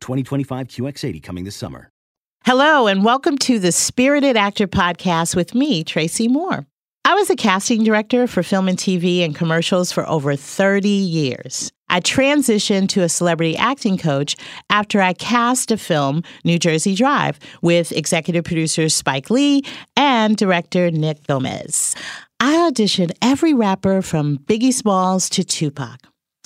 2025 QX80 coming this summer. Hello, and welcome to the Spirited Actor Podcast with me, Tracey Moore. I was a casting director for film and TV and commercials for over 30 years. I transitioned to a celebrity acting coach after I cast a film, New Jersey Drive, with executive producers Spike Lee and director Nick Gomez. I auditioned every rapper from Biggie Smalls to Tupac.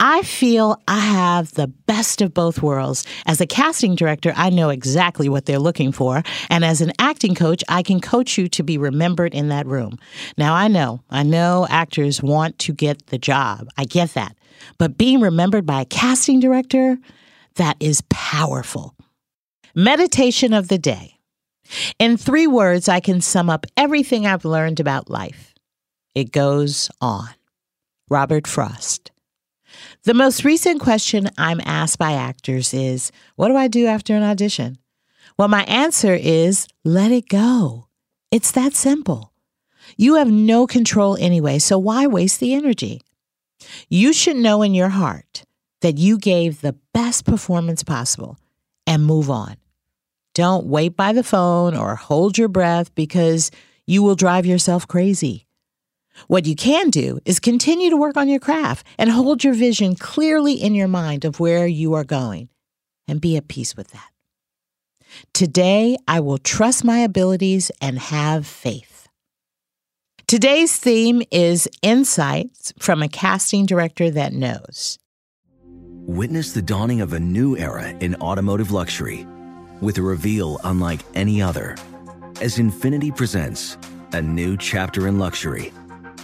I feel I have the best of both worlds. As a casting director, I know exactly what they're looking for. And as an acting coach, I can coach you to be remembered in that room. Now, I know, I know actors want to get the job. I get that. But being remembered by a casting director, that is powerful. Meditation of the day. In three words, I can sum up everything I've learned about life. It goes on. Robert Frost. The most recent question I'm asked by actors is What do I do after an audition? Well, my answer is let it go. It's that simple. You have no control anyway, so why waste the energy? You should know in your heart that you gave the best performance possible and move on. Don't wait by the phone or hold your breath because you will drive yourself crazy. What you can do is continue to work on your craft and hold your vision clearly in your mind of where you are going and be at peace with that. Today, I will trust my abilities and have faith. Today's theme is insights from a casting director that knows. Witness the dawning of a new era in automotive luxury with a reveal unlike any other as Infiniti presents a new chapter in luxury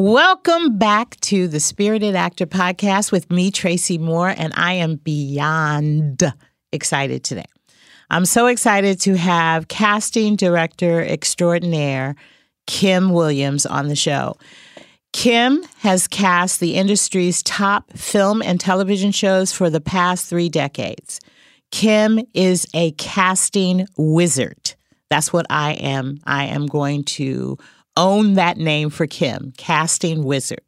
Welcome back to the Spirited Actor Podcast with me, Tracey Moore, and I am beyond excited today. I'm so excited to have casting director extraordinaire Kim Williams on the show. Kim has cast the industry's top film and television shows for the past three decades. Kim is a casting wizard. That's what I am. I am going to own that name for Kim, Casting Wizard.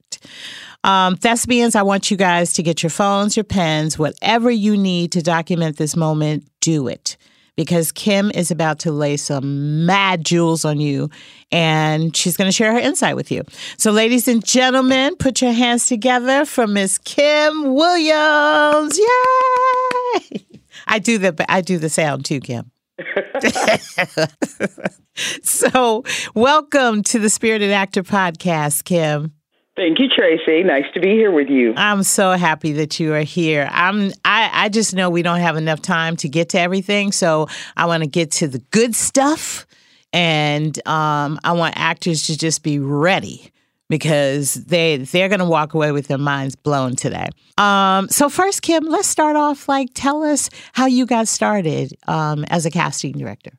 Um, thespians, I want you guys to get your phones, your pens, whatever you need to document this moment, do it. Because Kim is about to lay some mad jewels on you and she's going to share her insight with you. So, ladies and gentlemen, put your hands together for Miss Kim Williams. Yay! I do the I do the sound too, Kim. so, welcome to the Spirited Actor Podcast, Kim. Thank you, Tracey. Nice to be here with you. I'm so happy that you are here. I'm I, I just know we don't have enough time to get to everything, so I want to get to the good stuff and um, I want actors to just be ready because they they're going to walk away with their minds blown today. Um, so first, Kim, let's start off. Like, tell us how you got started um, as a casting director.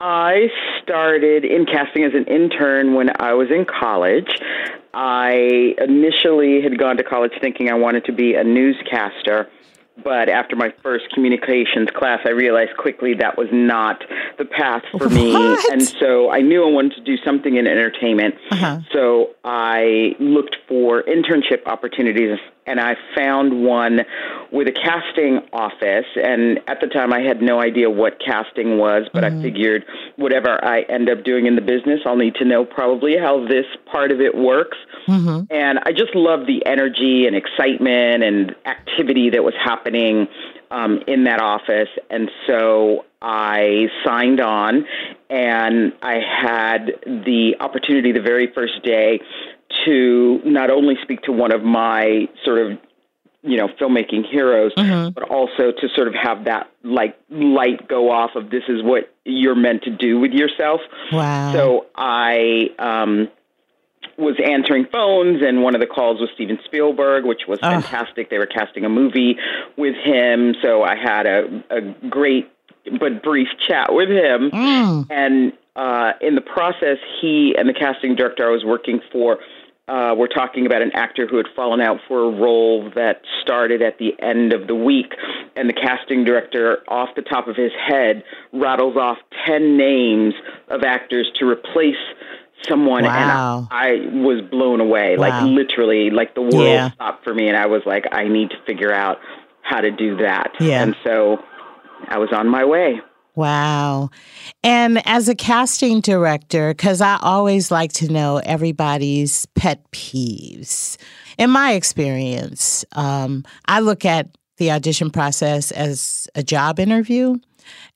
I started in casting as an intern when I was in college. I initially had gone to college thinking I wanted to be a newscaster. But after my first communications class, I realized quickly that was not the path for me. And so I knew I wanted to do something in entertainment. Uh-huh. So I looked for internship opportunities and I found one with a casting office. And at the time, I had no idea what casting was, but I figured whatever I end up doing in the business, I'll need to know probably how this part of it works. And I just loved the energy and excitement and activity that was happening um, in that office. And so I signed on, and I had the opportunity the very first day to not only speak to one of my sort of you know filmmaking heroes but also to sort of have that like light go off of this is what you're meant to do with yourself Wow. so i um was answering phones and one of the calls was Steven Spielberg which was Ah. fantastic they were casting a movie with him so i had a a great but brief chat with him Mm. and uh, in the process, he and the casting director I was working for uh, were talking about an actor who had fallen out for a role that started at the end of the week. And the casting director, off the top of his head, rattles off 10 names of actors to replace someone. Wow. And I, I was blown away. Like, literally, like the world Yeah. stopped for me. And I was like, I need to figure out how to do that. Yeah. And so I was on my way. Wow. And as a casting director, because I always like to know everybody's pet peeves. In my experience, um, I look at the audition process as a job interview.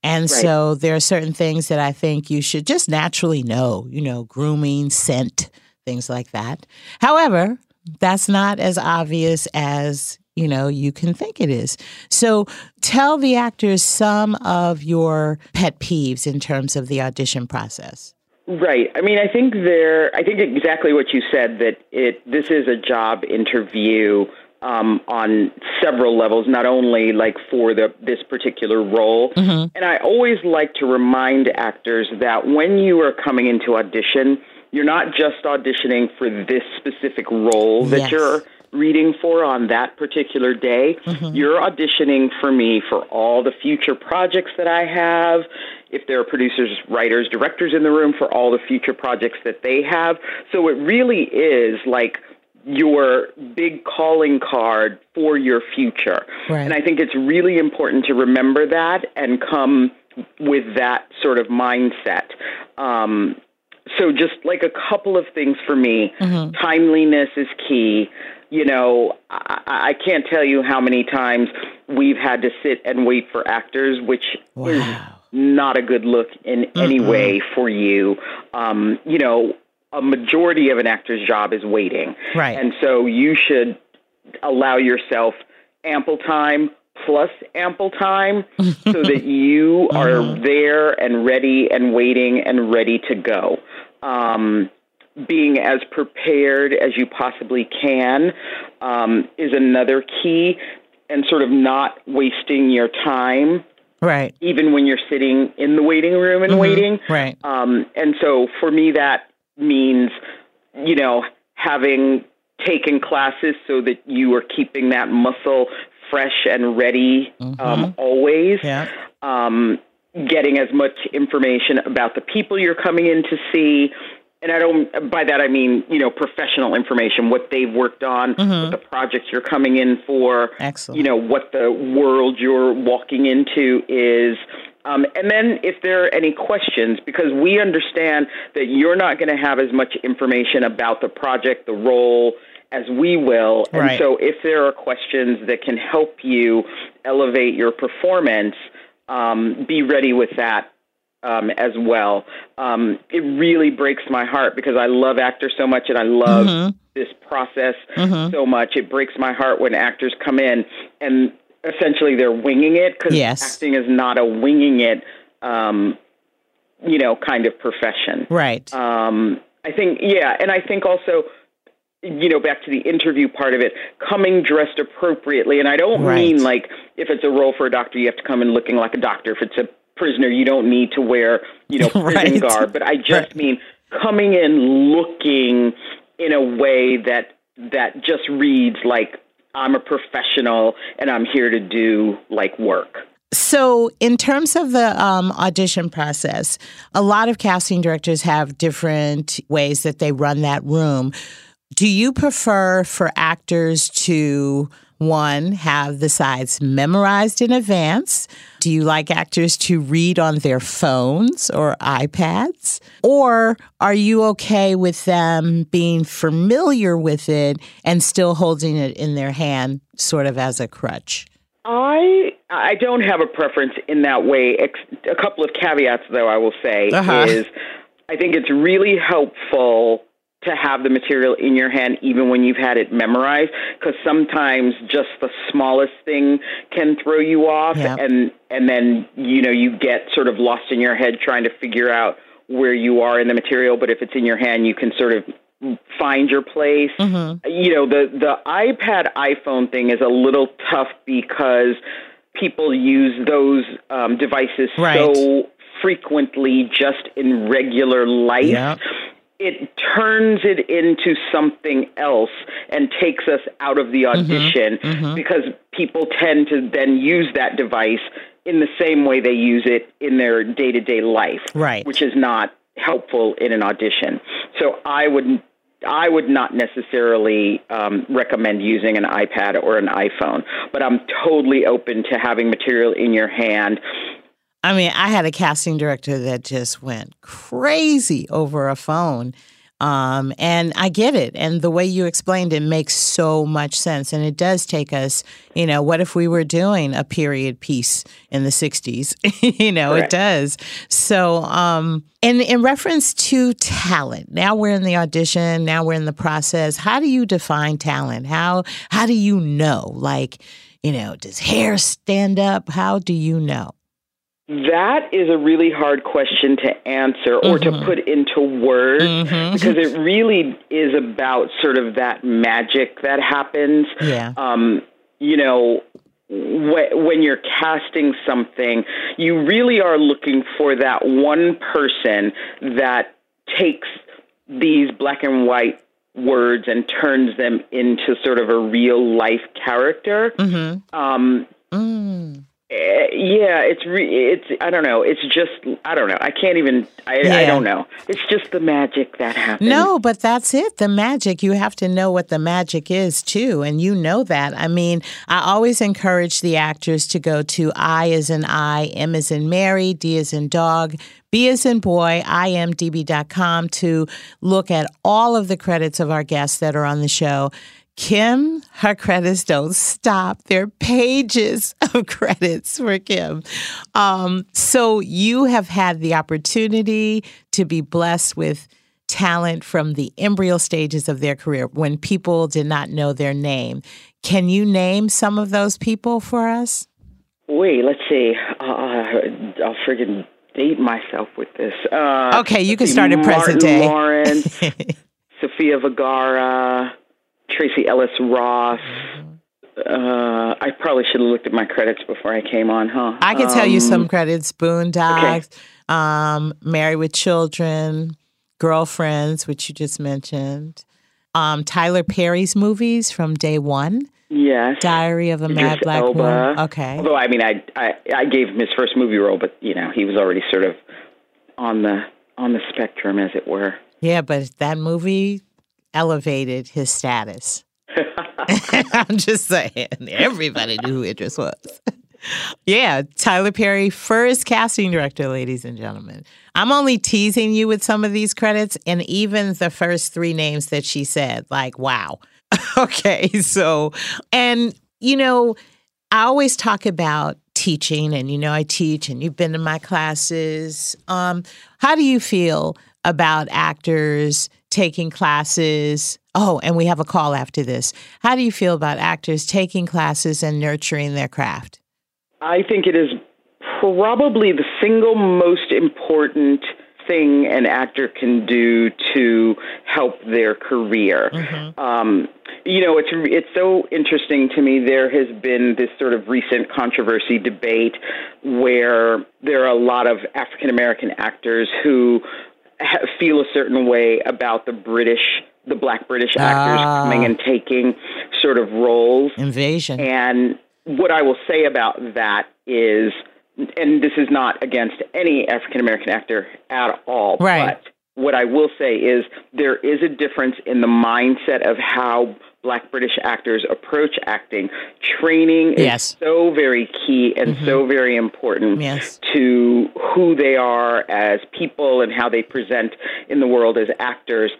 And so there are certain things that I think you should just naturally know, you know, grooming, scent, things like that. However, that's not as obvious as you know you can think it is so tell the actors some of your pet peeves in terms of the audition process Right. I mean, I think there. I think exactly what you said that it. This is a job interview um, on several levels, not only like for the this particular role. Mm-hmm. And I always like to remind actors that when you are coming into audition, you're not just auditioning for this specific role that Yes. you're reading for on that particular day. Mhm. You're auditioning for me for all the future projects that I have. If there are producers, writers, directors in the room, for all the future projects that they have. So it really is like your big calling card for your future. Right. And I think it's really important to remember that and come with that sort of mindset. Um, so just like a couple of things for me, Mhm. timeliness is key. You know, I, I can't tell you how many times we've had to sit and wait for actors, which is not a good look in any Mm-mm. way for you. Um, you know, a majority of an actor's job is waiting. Right. And so you should allow yourself ample time plus ample time so that you are there and ready and waiting and ready to go. Um, being as prepared as you possibly can um, is another key, and sort of not wasting your time Right. even when you're sitting in the waiting room and Mhm. waiting. Right. Um, and so for me, that means, you know, having taken classes so that you are keeping that muscle fresh and ready um, always. Yeah. Um, getting as much information about the people you're coming in to see. And I don't, by that I mean, you know, professional information, what they've worked on, Mhm. what the projects you're coming in for, Excellent. you know, what the world you're walking into is. Um, and then if there are any questions, because we understand that you're not going to have as much information about the project, the role, as we will. And Right. so if there are questions that can help you elevate your performance, um, be ready with that um, as well. Um, it really breaks my heart because I love actors so much and I love Mhm. this process Mhm. so much. It breaks my heart when actors come in and essentially they're winging it because Yes. acting is not a winging it, um, you know, kind of profession. Right. Um, I think, yeah, and I think also, you know, back to the interview part of it, coming dressed appropriately. And I don't Right. mean like if it's a role for a doctor, you have to come in looking like a doctor. If it's a prisoner, you don't need to wear, you know, prison Right. garb. But I just mean coming in looking in a way that that just reads like I'm a professional and I'm here to do like work. So, in terms of the um, audition process, a lot of casting directors have different ways that they run that room. Do you prefer for actors to, one, have the sides memorized in advance? Do you like actors to read on their phones or iPads? Or are you okay with them being familiar with it and still holding it in their hand, sort of as a crutch? I I don't have a preference in that way. A couple of caveats, though, I will say Uh-huh. is I think it's really helpful to have the material in your hand even when you've had it memorized because sometimes just the smallest thing can throw you off and and then you know you get sort of lost in your head trying to figure out where you are in the material but if it's in your hand you can sort of find your place Mm-hmm. you know the the iPad iPhone thing is a little tough because people use those um, devices Right. so frequently just in regular life. It turns it into something else and takes us out of the audition mhm. because people tend to then use that device in the same way they use it in their day to day life Right. which is not helpful in an audition. So I would I would not necessarily um, recommend using an iPad or an iPhone, but I'm totally open to having material in your hand. I mean, I had a casting director that just went crazy over a phone. Um, and I get it. And the way you explained it makes so much sense. And it does take us, you know, what if we were doing a period piece in the 60s? you know, it does. So, um, and in reference to talent, now we're in the audition, now we're in the process. How do you define talent? How, how do you know? Like, you know, does hair stand up? How do you know? That is a really hard question to answer or mm-hmm. to put into words mm-hmm. because it really is about sort of that magic that happens. Yeah. Um, you know, when you're casting something, you really are looking for that one person that takes these black and white words and turns them into sort of a real life character. Mm-hmm. Um, mm. Eh, yeah, it's re- it's I don't know. It's just I don't know. I can't even I, yeah. I don't know. It's just the magic that happens. No, but that's it. The magic. You have to know what the magic is too, and you know that. I mean, I always encourage the actors to go to I as in I, M as in Mary, D as in dog, B as in boy, imdb.com to look at all of the credits of our guests that are on the show Kim, her credits don't stop. There are pages of credits for Kim. Um, so you have had the opportunity to be blessed with talent from the embryo stages of their career when people did not know their name. Can you name some of those people for us? Wait, let's see. Uh, I'll friggin' date myself with this. Uh, okay, you can start at present day. Lawrence, Sofia Vergara. Tracee Ellis Ross. Uh, I probably should have looked at my credits before I came on, huh? I can um, tell you um, some credits: Boondocks, okay. um, Married with Children, Girlfriends, which you just mentioned, um, Tyler Perry's movies from day one. Yes. Diary of a Idris Mad Black Elba. Woman. Okay. Although I mean, I, I I gave him his first movie role, but you know he was already sort of on the on the spectrum, as it were. Yeah, but that movie elevated his status. I'm just saying, everybody knew who Idris was. yeah, Tyler Perry, first casting director, ladies and gentlemen. I'm only teasing you with some of these credits, and even the first three names that she said, like, wow. okay, so, and, you know, I always talk about teaching, and you know, I teach, and you've been to my classes. Um, how do you feel about actors? taking classes. Oh, and we have a call after this. How do you feel about actors taking classes and nurturing their craft? I think it is probably the single most important thing an actor can do to help their career. Mm-hmm. Um, you know, it's it's so interesting to me. There has been this sort of recent controversy debate where there are a lot of African American actors who feel a certain way about the British, the black British actors ah. coming and taking sort of roles. Invasion. And what I will say about that is, and this is not against any African American actor at all, right. but what I will say is there is a difference in the mindset of how black British actors approach acting. Training yes. is so very key and mm-hmm. so very important yes. to who they are as people and how they present in the world as actors.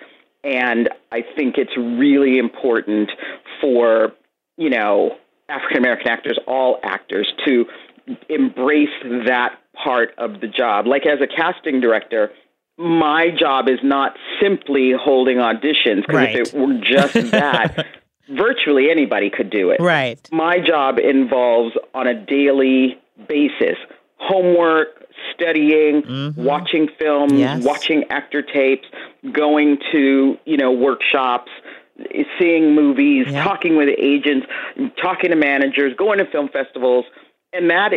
And I think it's really important for, you know, African American actors, all actors, to embrace that part of the job. Like as a casting director, my job is not simply holding auditions because right. if it were just that, virtually anybody could do it. Right. My job involves on a daily basis homework, studying, mm-hmm. watching films, yes. watching actor tapes, going to, you know, workshops, seeing movies, yep. talking with agents, talking to managers, going to film festivals. And that,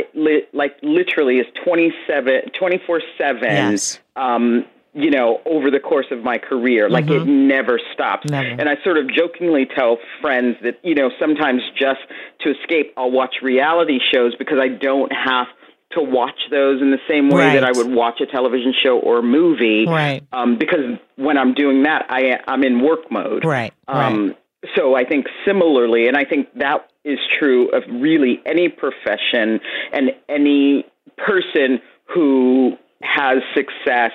like, literally is 27, 24 7 um, you know, over the course of my career. Like mm-hmm. it never stops. Never. And I sort of jokingly tell friends that, you know, sometimes just to escape, I'll watch reality shows because I don't have to watch those in the same way right. that I would watch a television show or movie. Right. Um, because when I'm doing that, I, I'm in work mode. Right. Um, right. So I think similarly, and I think that is true of really any profession and any person who has success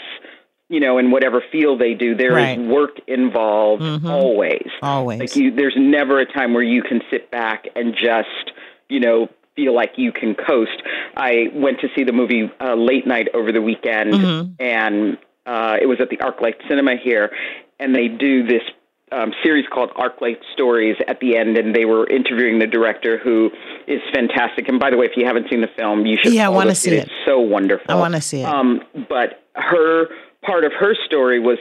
you know, in whatever field they do, there right. is work involved mm-hmm. always. Always. Like you, there's never a time where you can sit back and just, you know, feel like you can coast. I went to see the movie uh, Late Night over the weekend, mm-hmm. and uh, it was at the ArcLight Cinema here, and they do this um, series called ArcLight Stories at the end, and they were interviewing the director, who is fantastic. And by the way, if you haven't seen the film, you should. Yeah, I want to see it. It's so wonderful. I want to see it. Um, but her part of her story was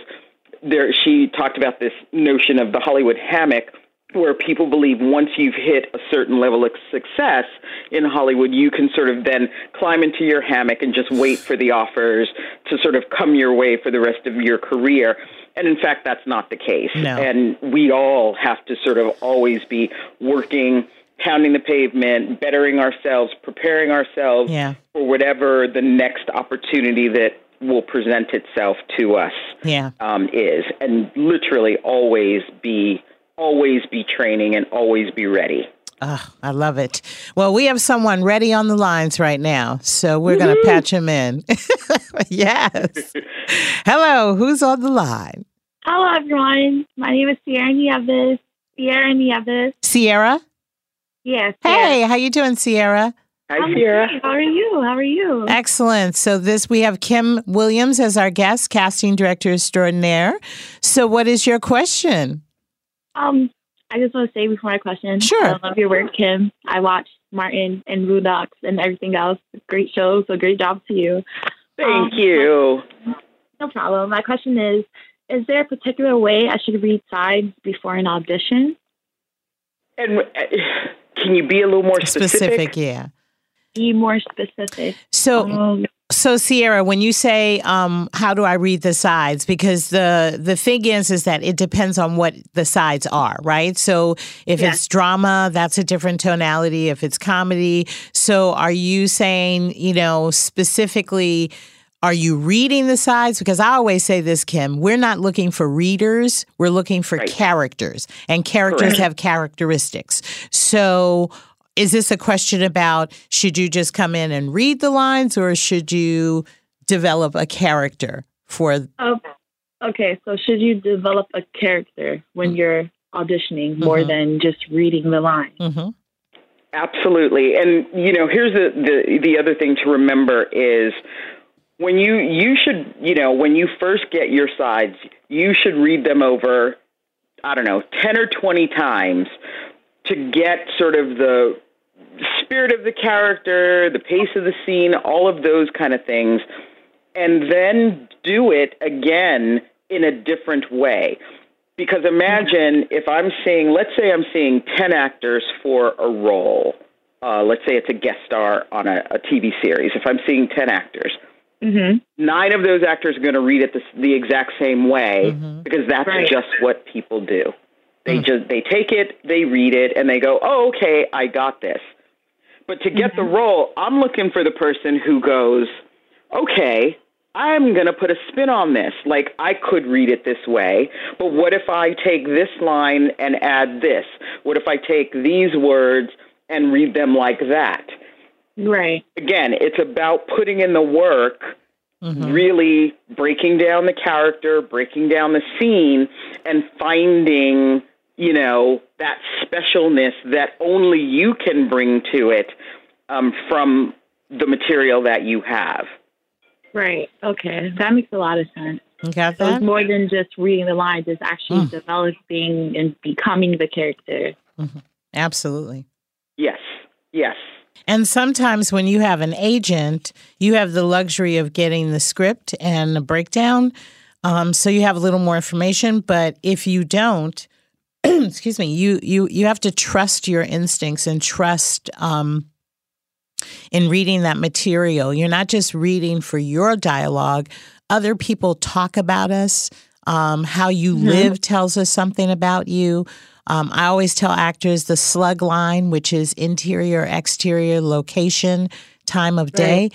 there. She talked about this notion of the Hollywood hammock, where people believe once you've hit a certain level of success in Hollywood, you can sort of then climb into your hammock and just wait for the offers to sort of come your way for the rest of your career. And in fact, that's not the case. No. And we all have to sort of always be working, pounding the pavement, bettering ourselves, preparing ourselves Yeah. for whatever the next opportunity that will present itself to us Yeah. um, is, and literally always be always be training and always be ready. Oh, I love it. Well, we have someone ready on the lines right now, so we're going to patch him in. yes. Hello, who's on the line? Hello, everyone. My name is Sierra Nieves. Sierra Nieves. Sierra? Yes. Hey, how you doing, Sierra? Hi, I'm great. How are you? How are you? Excellent. So this we have Kim Williams as our guest, casting director extraordinaire. So what is your question? Um, I just want to say before my question. Sure. I love your work, Kim. I watched Martin and Boondocks and everything else. Great show. So great job to you. Thank Um, you. No problem. My question is: Is there a particular way I should read sides before an audition? And uh, can you be a little more specific? specific? yeah. Be more specific. So Um, so Sierra, when you say um, how do I read the sides? Because the the thing is is that it depends on what the sides are, right? So if Yeah. it's drama, that's a different tonality. If it's comedy, so are you saying, you know, specifically are you reading the sides? Because I always say this, Kim, we're not looking for readers, we're looking for characters, and characters Correct. have characteristics. So, is this a question about should you just come in and read the lines, or should you develop a character for? Oh, okay. So should you develop a character when you're auditioning more Mhm. than just reading the line? Mm-hmm. Absolutely. And you know, here's the, the the other thing to remember is when you you should, you know, when you first get your sides, you should read them over I don't know, 10 or 20 times to get sort of the spirit of the character, the pace of the scene, all of those kind of things, and then do it again in a different way. Because imagine if I'm seeing, let's say I'm seeing 10 actors for a role. Uh, let's say it's a guest star on a, a TV series. If I'm seeing 10 actors, Mm-hmm. nine of those actors are going to read it the, the exact same way because that's Right. just what people do. They Mm. just they take it, they read it, and they go, "Oh, okay, I got this." But to get the mm-hmm. role, I'm looking for the person who goes, "Okay, I'm going to put a spin on this. Like I could read it this way, but what if I take this line and add this? What if I take these words and read them like that?" Right. Again, it's about putting in the work mm-hmm. really breaking down the character, breaking down the scene, and finding, you know, that specialness that only you can bring to it um, from the material that you have. Right. Okay. That makes a lot of sense. You got So it's more than just reading the lines. It's actually Mm. developing and becoming the character. Absolutely. Yes. Yes. And sometimes when you have an agent, you have the luxury of getting the script and the breakdown. Um, so you have a little more information. But if you don't, excuse me, you you you have to trust your instincts and trust um, in reading that material. You're not just reading for your dialogue. Other people talk about us. Um, how you Mhm. live tells us something about you. Um, I always tell actors the slug line, which is interior, exterior, location, time of day.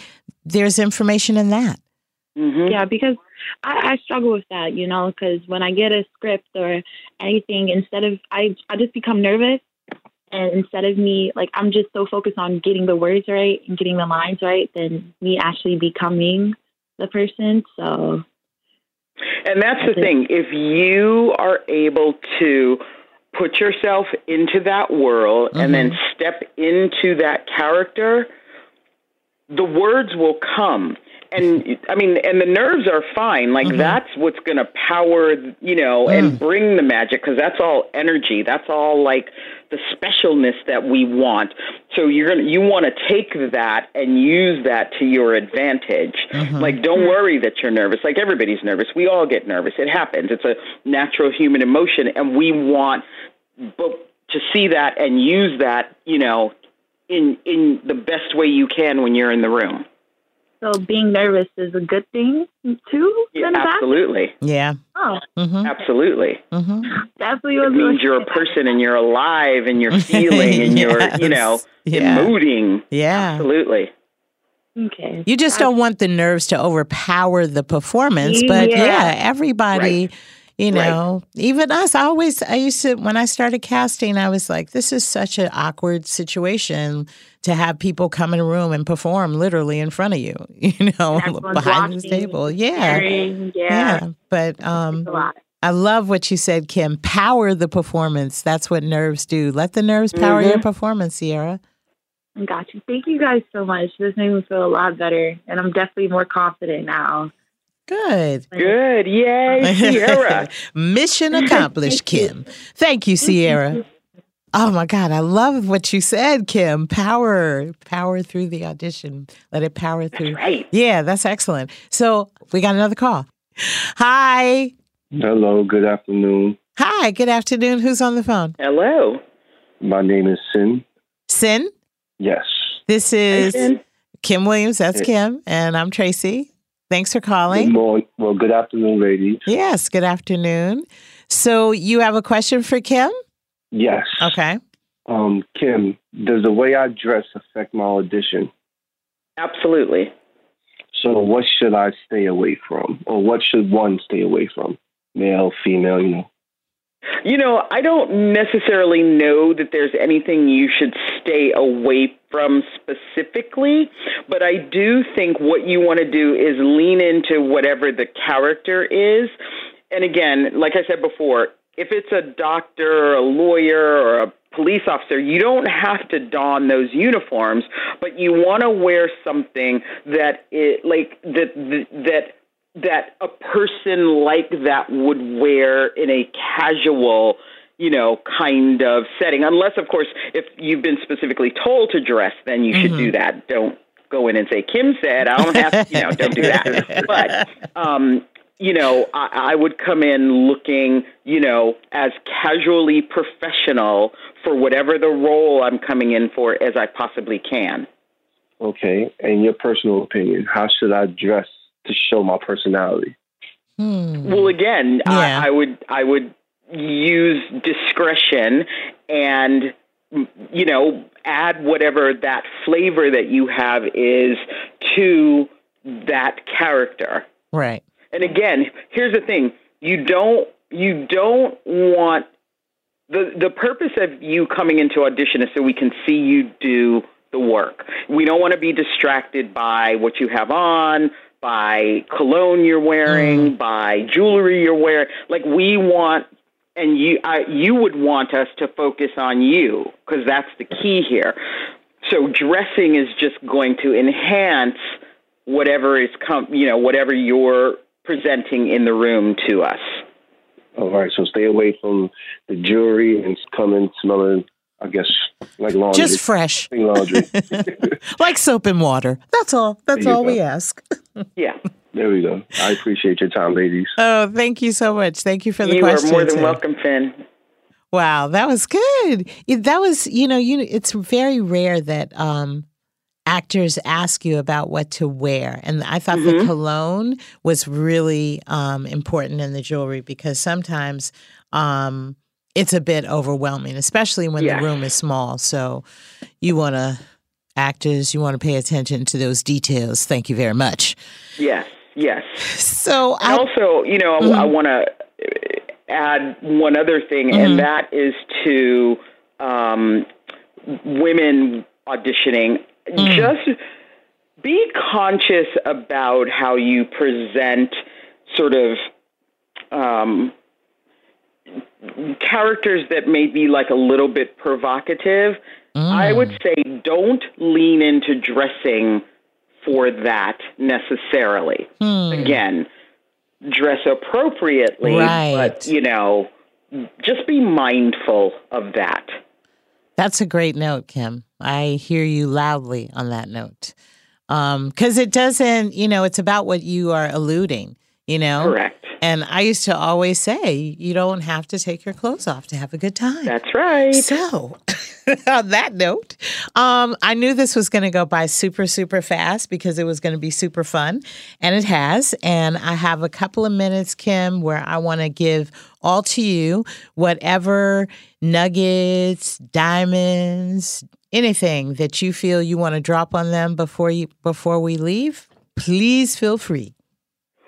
There's information in that. Yeah, because I, I struggle with that, you know, because when I get a script or anything, instead of I, I just become nervous, and instead of me like I'm just so focused on getting the words right and getting the lines right, than me actually becoming the person. So And that's the thing. If you are able to put yourself into that world and then mm-hmm. step into that character, the words will come. And I mean, and the nerves are fine. Like Mm-hmm. that's what's going to power, you know, Mm. and bring the magic because that's all energy. That's all like the specialness that we want. So you're gonna, you want to take that and use that to your advantage. Mm-hmm. Like, don't worry that you're nervous. Like everybody's nervous. We all get nervous. It happens. It's a natural human emotion, and we want, but to see that and use that, you know, in in the best way you can when you're in the room. So being nervous is a good thing too. Yeah, then, Beth? absolutely. Yeah. Oh, Mm-hmm. Absolutely. Mm-hmm. that's what It means you're a person and you're alive and you're feeling and you're, you know, Yeah. emoting. Yeah. Absolutely. Okay. You just don't want the nerves to overpower the performance, but yeah, Yeah. everybody, you Right. know, even us. I always, I used to when I started casting, I was like, this is such an awkward situation to have people come in a room and perform literally in front of you, you know, behind the table. Yeah, hearing, yeah. But um, It's a lot. I love what you said, Kim. Power the performance. That's what nerves do. Let the nerves power your performance, Sierra. I got you. Thank you guys so much. This made me feel a lot better, and I'm definitely more confident now. Good. Good. Yay, Sierra. Mission accomplished, Kim. Thank you, Sierra. Oh my God, I love what you said, Kim. Power, power through the audition. Let it power through. right. Yeah, that's excellent. So we got another call. Hi. Hello, good afternoon. Hi, good afternoon. Who's on the phone? Hello. My name is Sin. Sin. Yes. This is Sin. Kim Williams. That's Yeah. Kim. And I'm Tracey. Thanks for calling. Good calling. morning. Well, good afternoon, ladies. Yes, good afternoon. So you have a question for Kim? Yes. Okay. Um, Kim, does the way I dress affect my audition? Absolutely. So, what should I stay away from, or what should one stay away from? Male, female, you know. You know, I don't necessarily know that there's anything you should stay away from specifically, but I do think what you want to do is lean into whatever the character is. And again, like I said before, if it's a doctor or a lawyer or a police officer, you don't have to don those uniforms, but you want to wear something that it like that that that a person like that would wear in a casual, you know, kind of setting. Unless, of course, if you've been specifically told to dress, then you should do that. Don't go in and say, Kim said, I don't have, to, you know, don't do that. But, um, you know, I, I would come in looking, you know, as casually professional for whatever the role I'm coming in for as I possibly can. Okay. And your personal opinion, how should I dress to show my personality? Hmm. Well, again, Yeah. I, I would I would use discretion and you know add whatever that flavor that you have is to that character. Right. And again, here's the thing: you don't you don't want the the purpose of you coming into audition is so we can see you do the work. We don't want to be distracted by what you have on, by cologne you're wearing, mm. by jewelry you're wearing. Like we want and you I, you would want us to focus on you because that's the key here. So dressing is just going to enhance whatever is com- you know whatever you're presenting in the room to us. All right. So, stay away from the jewelry and come in smelling, I guess, like laundry. Just fresh. Like laundry. like soap and water. That's all. That's There you all we ask. Yeah. there we go. I appreciate your time, ladies. Oh, thank you so much. Thank you for the you question. are more than Tim. welcome, Finn. Wow, that was good. That was, you know, you. It's very rare that um, actors ask you about what to wear, and I thought the cologne was really um, important in the jewelry because sometimes um, it's a bit overwhelming, especially when Yes. the room is small. So you want to actors, you want to pay attention to those details. Thank you very much. Yes, yes. So I, also, you know, I want to add one other thing, Mhm. and that is to um, women auditioning. Just be conscious about how you present sort of um, characters that may be like a little bit provocative. I would say don't lean into dressing for that necessarily. Hmm. Again, dress appropriately, Right. but you know, just be mindful of that. That's a great note, Kim. I hear you loudly on that note. Because it doesn't, you know, it's about what you are alluding, you know? Correct. And I used to always say, you don't have to take your clothes off to have a good time. That's right. So, on that note, um, I knew this was going to go by super, super fast because it was going to be super fun. And it has. And I have a couple of minutes, Kim, where I want to give all to you whatever nuggets, diamonds, anything that you feel you want to drop on them before you before we leave. Please feel free.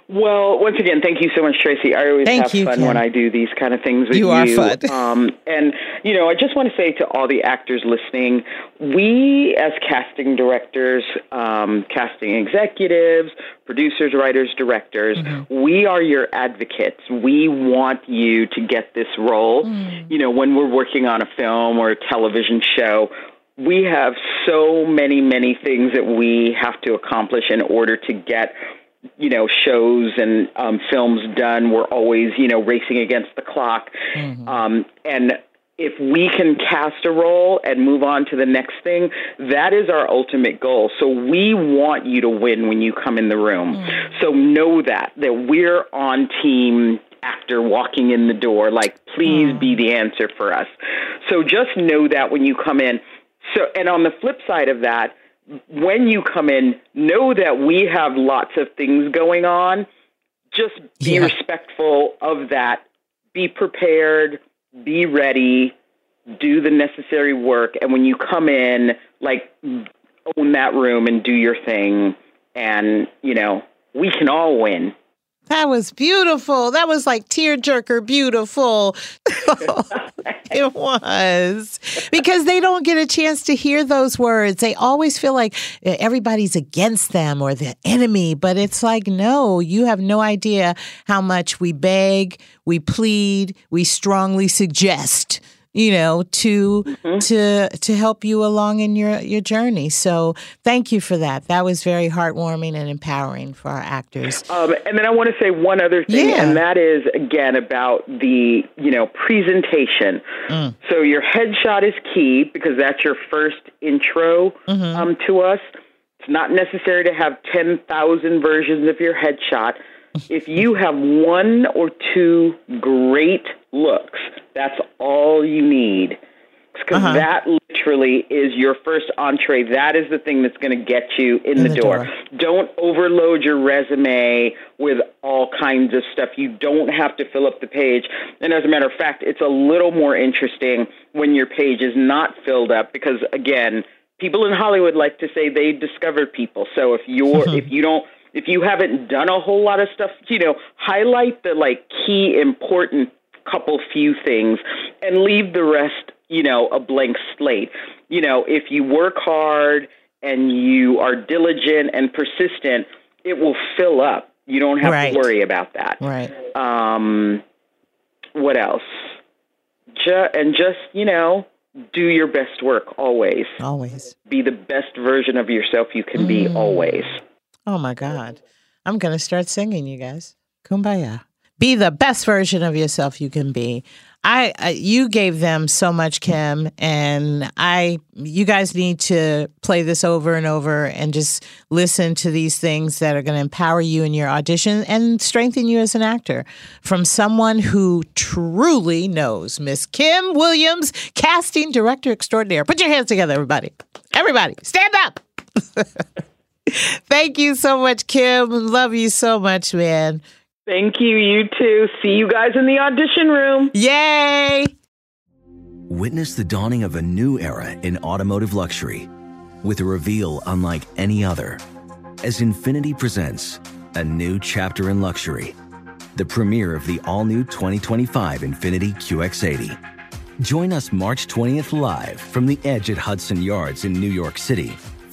Well, once again, thank you so much, Tracey. I always Thank have you, fun Kim. when I do these kind of things with You you. are fun. Um, and you know, I just want to say to all the actors listening, we as casting directors, um, casting executives, producers, writers, directors, Mm-hmm. we are your advocates. We want you to get this role. Mm. You know, when we're working on a film or a television show. We have so many, many things that we have to accomplish in order to get you know shows and um, films done. We're always you know racing against the clock, um, and if we can cast a role and move on to the next thing, that is our ultimate goal. So we want you to win when you come in the room. So know that that we're on team actor walking in the door like please be the answer for us. So just know that when you come in. So and on the flip side of that, when you come in, know that we have lots of things going on. Just be Yeah. respectful of that. Be prepared, be ready, do the necessary work, and when you come in, like own that room and do your thing and, you know, we can all win. That was beautiful. That was like tearjerker beautiful. it was because they don't get a chance to hear those words. They always feel like everybody's against them or the enemy, but it's like, no, you have no idea how much we beg, we plead, we strongly suggest you know to to to help you along in your your journey so thank you for that that was very heartwarming and empowering for our actors Um, and then I want to say one other thing, Yeah. and that is again about the you know presentation. Mm. So your headshot is key because that's your first intro Mm-hmm. um, to us. It's not necessary to have ten thousand versions of your headshot. If you have one or two great looks, that's all you need. Because Uh-huh. that literally is your first entree. That is the thing that's going to get you in, In the, the door. door. Don't overload your resume with all kinds of stuff. You don't have to fill up the page. And as a matter of fact, it's a little more interesting when your page is not filled up because again, people in Hollywood like to say they discovered people. So if you're if you don't if you haven't done a whole lot of stuff, you know, highlight the like key important couple few things and leave the rest, you know, a blank slate. You know, if you work hard and you are diligent and persistent, it will fill up. You don't have Right. to worry about that. right Um, what else? Ju- and just, you know, do your best work always. always Be the best version of yourself you can be always. Oh my God. I'm going to start singing, you guys. Kumbaya. Be the best version of yourself you can be. I, I you gave them so much Kim and I you guys need to play this over and over and just listen to these things that are going to empower you in your audition and strengthen you as an actor from someone who truly knows Miss Kim Williams, casting director extraordinaire. Put your hands together everybody. Everybody, stand up. Thank you so much, Kim. Love you so much, man. Thank you, you too. See you guys in the audition room. Yay! Witness the dawning of a new era in automotive luxury with a reveal unlike any other as Infiniti presents a new chapter in luxury, the premiere of the all new 2025 Infiniti QX80. Join us March 20th live from the edge at Hudson Yards in New York City,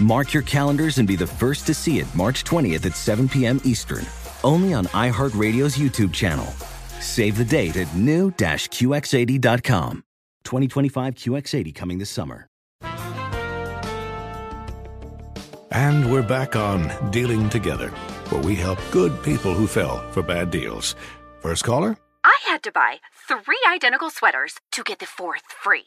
Mark your calendars and be the first to see it March 20th at 7 p.m. Eastern, only on iHeartRadio's YouTube channel. Save the date at new-QX80.com. 2025 QX80 coming this summer. And we're back on Dealing Together, where we help good people who fell for bad deals. First caller? I had to buy three identical sweaters to get the fourth free.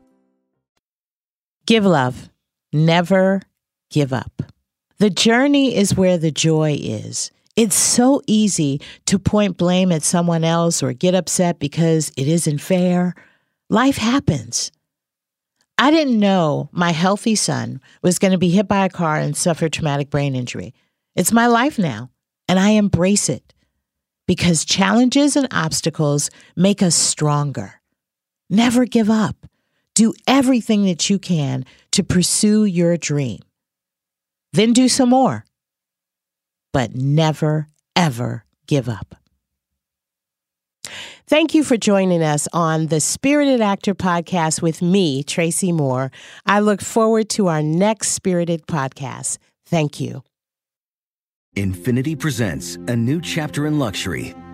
Give love. Never give up. The journey is where the joy is. It's so easy to point blame at someone else or get upset because it isn't fair. Life happens. I didn't know my healthy son was going to be hit by a car and suffer traumatic brain injury. It's my life now, and I embrace it because challenges and obstacles make us stronger. Never give up. Do everything that you can to pursue your dream. Then do some more. But never, ever give up. Thank you for joining us on the Spirited Actor podcast with me, Tracey Moore. I look forward to our next Spirited podcast. Thank you. Infiniti presents a new chapter in luxury,